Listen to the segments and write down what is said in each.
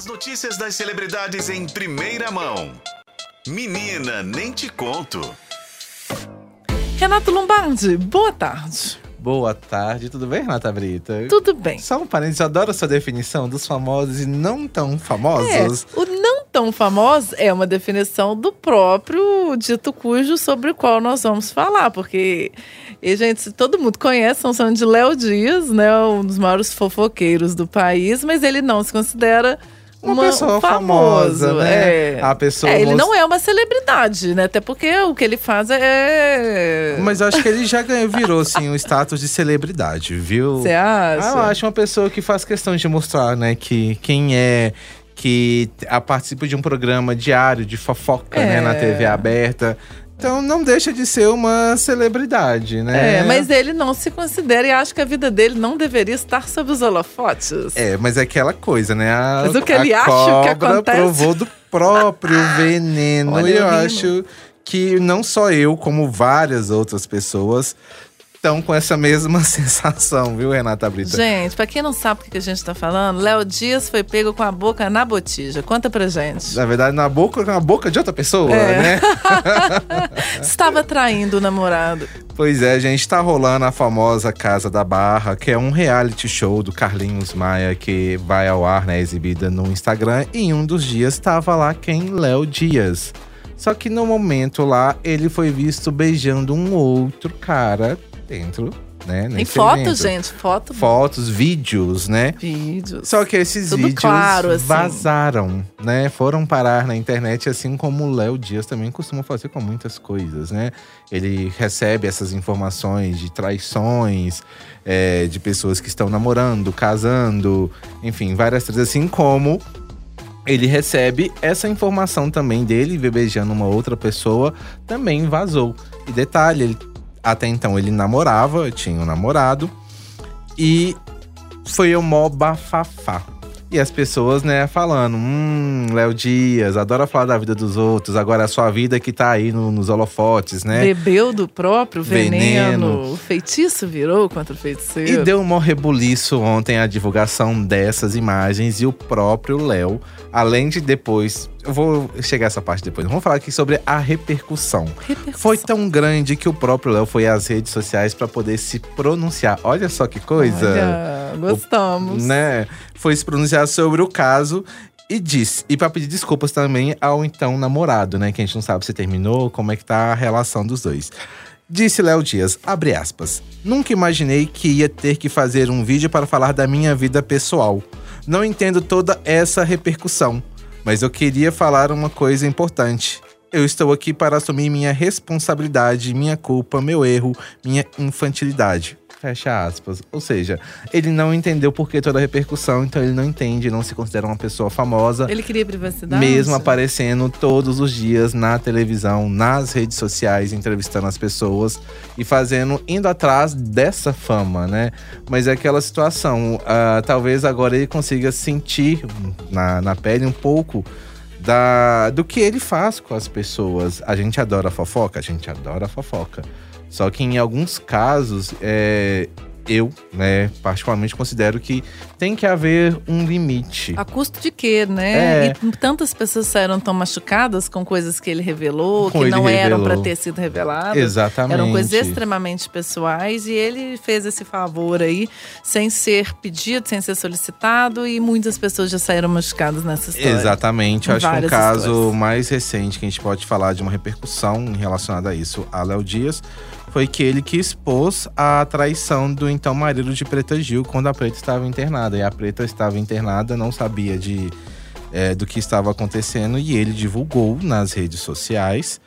As notícias das celebridades em primeira mão. Menina, nem te conto. Renato Lombardi, boa tarde. Boa tarde, tudo bem, Renata Brita? Tudo bem. Só um parênteses, eu adoro a sua definição dos famosos e não tão famosos. É, o não tão famoso é uma definição do próprio dito cujo sobre o qual nós vamos falar, porque, e, gente, todo mundo conhece, estamos falando de Léo Dias, né, um dos maiores fofoqueiros do país, mas ele não se considera Uma, uma- pessoa um famoso, famosa, né? é. A pessoa. É, ele mos- não é uma celebridade, né? Até porque o que ele faz é. Mas eu acho que ele já ganhou, virou, assim, o status de celebridade, viu? Você acha? Ah, eu acho uma pessoa que faz questão de mostrar, né, que quem é, que a- participa de um programa diário de fofoca, né, É. na TV aberta. Então não deixa de ser uma celebridade, né? É, mas ele não se considera e acha que a vida dele não deveria estar sob os holofotes. É, mas é aquela coisa, né? A, Mas o que ele acha que acontece? provou do próprio veneno. Olha, e eu eu acho que não só eu, como várias outras pessoas estão com essa mesma sensação, viu, Renata Brita? Gente, pra quem não sabe o que a gente tá falando, Léo Dias foi pego com a boca na botija. Conta pra gente. Na verdade, na boca, na boca de outra pessoa, É. né? Estava traindo o namorado. Pois é, gente, tá rolando a famosa Casa da Barra, que é um reality show do Carlinhos Maia que vai ao ar, né, exibida no Instagram. E em um dos dias tava lá quem? Léo Dias. Só que no momento lá, ele foi visto beijando um outro cara dentro, né? Tem nesse foto, evento. gente. Foto. Fotos, vídeos, né? Vídeos. Só que esses Tudo vídeos claro, assim. vazaram, né? Foram parar na internet, assim como o Léo Dias também costuma fazer com muitas coisas, né? Ele recebe essas informações de traições, é, de pessoas que estão namorando, casando, enfim, várias coisas, assim como ele recebe essa informação também dele beijando uma outra pessoa, também vazou. E detalhe, ele- até então ele namorava, tinha um namorado, e foi o mó bafafá. E as pessoas, né, falando, hum, Léo Dias, adora falar da vida dos outros, agora a sua vida que tá aí no- nos holofotes, né? Bebeu do próprio veneno. Veneno. O feitiço virou contra o feiticeiro. E deu um maior rebuliço ontem a divulgação dessas imagens e o próprio Léo, além de depois. Eu vou chegar a essa parte depois. Vamos falar aqui sobre a repercussão. Repercussão. Foi tão grande que o próprio Léo foi às redes sociais para poder se pronunciar. Olha só que coisa. Olha, gostamos. né? Foi se pronunciar sobre o caso e disse. E para pedir desculpas também ao então namorado, né? Que a gente não sabe se terminou, como é que tá a relação dos dois. Disse Léo Dias, abre aspas. Nunca imaginei que ia ter que fazer um vídeo para falar da minha vida pessoal. Não entendo toda essa repercussão, mas eu queria falar uma coisa importante. Eu estou aqui para assumir minha responsabilidade, minha culpa, meu erro, minha infantilidade. Fecha aspas. Ou seja, ele não entendeu por que toda a repercussão, então ele não entende, não se considera uma pessoa famosa. Ele queria privacidade? Mesmo aparecendo todos os dias na televisão, nas redes sociais, entrevistando as pessoas e fazendo, indo atrás dessa fama, né? Mas é aquela situação, ah, talvez agora ele consiga sentir na, na pele um pouco da, do que ele faz com as pessoas. A gente adora fofoca? A gente adora fofoca. Só que em alguns casos, é, eu, né, particularmente considero que tem que haver um limite. A custo de quê, né? É. E tantas pessoas saíram tão machucadas com coisas que ele revelou, Com que ele não eram revelou. para ter sido reveladas. Exatamente. Eram coisas extremamente pessoais e ele fez esse favor aí, sem ser pedido, sem ser solicitado, e muitas pessoas já saíram machucadas nessa história. Exatamente. Acho que um caso histórias. mais recente que a gente pode falar de uma repercussão relacionada a isso, a Léo Dias, foi que ele que expôs a traição do então marido de Preta Gil quando a Preta estava internada. E a Preta estava internada, não sabia de, é, do que estava acontecendo e ele divulgou nas redes sociais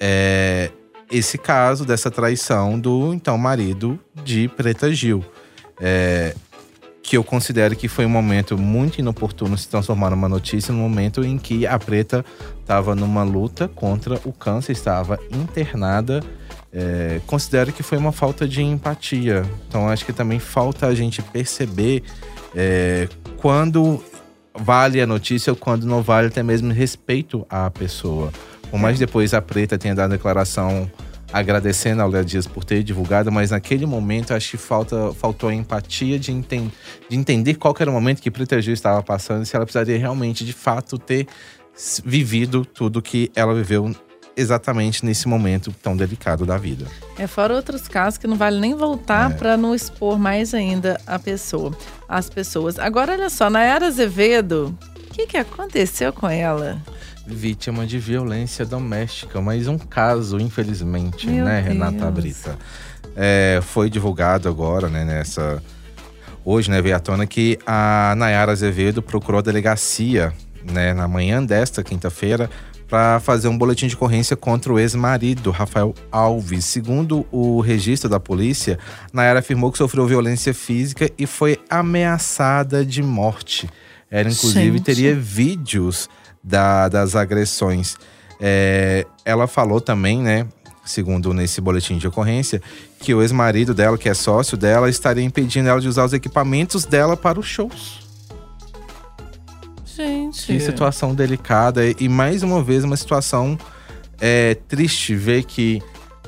é, esse caso dessa traição do então marido de Preta Gil. É, que eu considero que foi um momento muito inoportuno se transformar numa notícia no momento em que a Preta estava numa luta contra o câncer, estava internada. É, considero que foi uma falta de empatia. Então acho que também falta a gente perceber é, quando vale a notícia ou quando não vale até mesmo respeito à pessoa. Por mais depois a Preta tenha dado declaração agradecendo ao Léo Dias por ter divulgado, mas naquele momento acho que falta, faltou a empatia de, enten de entender qual era o momento que Preta Gil estava passando se ela precisaria realmente, de fato, ter vivido tudo que ela viveu exatamente nesse momento tão delicado da vida. É fora outros casos que não vale nem voltar é. para não expor mais ainda a pessoa, as pessoas. Agora olha só, Nayara Azevedo, o que, que aconteceu com ela? Vítima de violência doméstica, mais um caso, infelizmente, Meu né, Deus. Renata Brita? É, foi divulgado agora, né, nessa. Hoje, né, veio à tona que a Nayara Azevedo procurou a delegacia, né, na manhã desta quinta-feira, para fazer um boletim de ocorrência contra o ex-marido, Rafael Alves. Segundo o registro da polícia, Nayara afirmou que sofreu violência física e foi ameaçada de morte. Ela, inclusive, Gente. teria vídeos da, das agressões. É, ela falou também, né, segundo nesse boletim de ocorrência, que o ex-marido dela, que é sócio dela, estaria impedindo ela de usar os equipamentos dela para os shows. Gente. Que situação delicada. E mais uma vez, uma situação é, triste ver que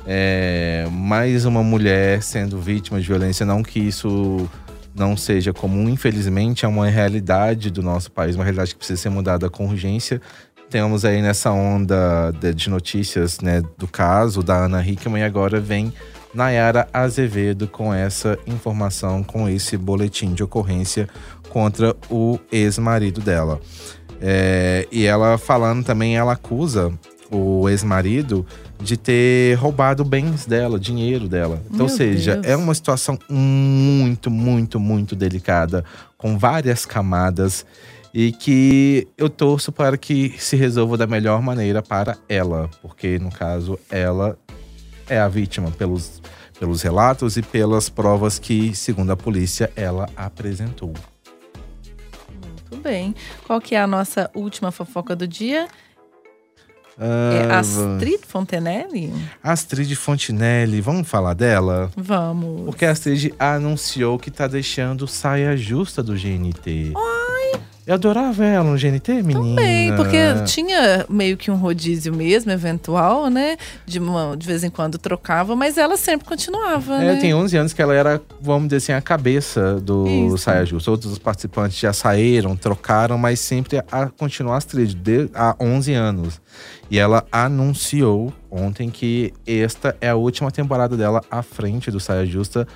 é, mais uma mulher sendo vítima de violência. Não que isso não seja comum, infelizmente, é uma realidade do nosso país, uma realidade que precisa ser mudada com urgência. Temos aí nessa onda de notícias né, do caso da Ana Hickman e agora vem Nayara Azevedo com essa informação, com esse boletim de ocorrência contra o ex-marido dela. É, e ela falando também, ela acusa o ex-marido de ter roubado bens dela, dinheiro dela. Então, ou seja, Deus. é uma situação muito, muito, muito delicada, com várias camadas e que eu torço para que se resolva da melhor maneira para ela, porque no caso ela é a vítima pelos, pelos relatos e pelas provas que, segundo a polícia, ela apresentou bem. Qual que é a nossa última fofoca do dia? é ah, Astrid Fontenelle? Astrid Fontenelle, vamos falar dela? Vamos. Porque a Astrid anunciou que tá deixando saia justa do GNT. Ai, eu adorava ela no GNT, menina. Também, porque tinha meio que um rodízio mesmo, eventual, né? De, uma, de vez em quando trocava, mas ela sempre continuava, é, né? tem 11 anos que ela era, vamos dizer assim, a cabeça do Isso. Saia Justa. Todos os participantes já saíram, trocaram, mas sempre a continuar as trilhas, de, há 11 anos. E ela anunciou ontem que esta é a última temporada dela à frente do Saia Justa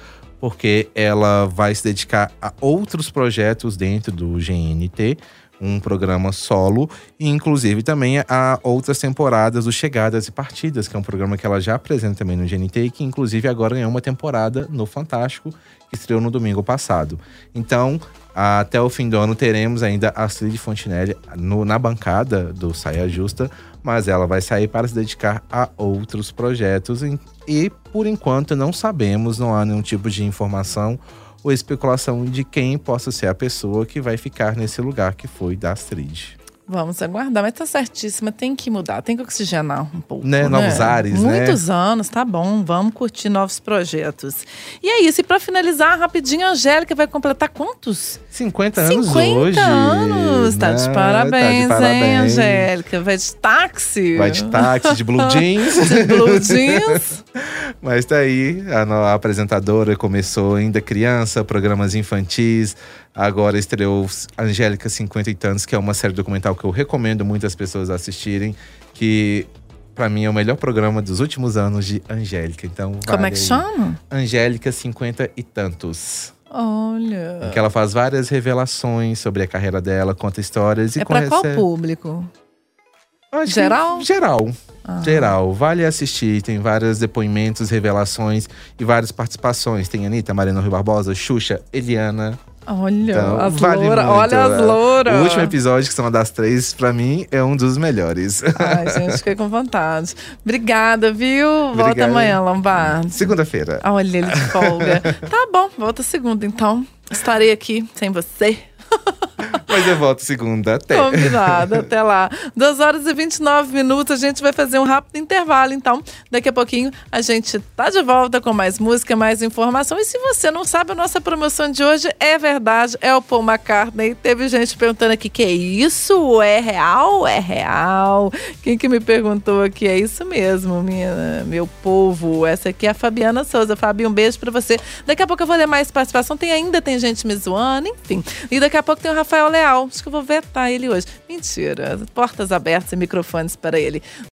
porque ela vai se dedicar a outros projetos dentro do GNT, um programa solo, e inclusive também a outras temporadas do Chegadas e Partidas, que é um programa que ela já apresenta também no GNT e que inclusive agora ganhou uma temporada no Fantástico, que estreou no domingo passado. Então, até o fim do ano teremos ainda a Astrid Fontinelli no, na bancada do Saia Justa, mas ela vai sair para se dedicar a outros projetos e, por enquanto, não sabemos, não há nenhum tipo de informação ou especulação de quem possa ser a pessoa que vai ficar nesse lugar que foi da Astrid. Vamos aguardar, mas tá certíssima, tem que mudar, tem que oxigenar um pouco. Né? né? Novos ares, Muitos né? Muitos anos, tá bom, vamos curtir novos projetos. E é isso, e pra finalizar, rapidinho, a Angélica vai completar quantos? 50 anos 50 hoje. 50 anos, tá de parabéns, tá de parabéns, hein, Angélica? Vai de táxi. Vai de táxi, de blue jeans. de blue jeans. mas tá aí, a, a apresentadora começou ainda criança, programas infantis, Agora estreou Angélica 50 e tantos, que é uma série documental que eu recomendo muitas pessoas assistirem, que para mim é o melhor programa dos últimos anos de Angélica. Então, Como vale é que chama? Angélica 50 e tantos. Olha. Em que ela faz várias revelações sobre a carreira dela, conta histórias e É para qual público? Acho geral? Geral. Ah. Geral. Vale assistir. Tem vários depoimentos, revelações e várias participações. Tem Anitta, Marina Rui Barbosa, Xuxa, Eliana. Olha, então, as vale loura, olha as louras. O último episódio, que são das três, pra mim, é um dos melhores. Ai, gente, fiquei com vontade. Obrigada, viu? Obrigada. Volta amanhã, Lombardi. Segunda-feira. Olha, ele de folga. tá bom, volta segunda, então. Estarei aqui sem você. Mas eu volto segunda até. Combinado, até lá. 2 horas e 29 minutos, a gente vai fazer um rápido intervalo, então. Daqui a pouquinho a gente tá de volta com mais música, mais informação. E se você não sabe, a nossa promoção de hoje é verdade, é o Paul McCartney. Teve gente perguntando aqui, que é isso? É real? É real? Quem que me perguntou aqui? É isso mesmo, minha, meu povo. Essa aqui é a Fabiana Souza. Fabi, um beijo pra você. Daqui a pouco eu vou ler mais participação. Tem ainda tem gente me zoando, enfim. E daqui a pouco tem o Rafael Leal. Acho que eu vou vetar ele hoje. Mentira. Portas abertas e microfones para ele.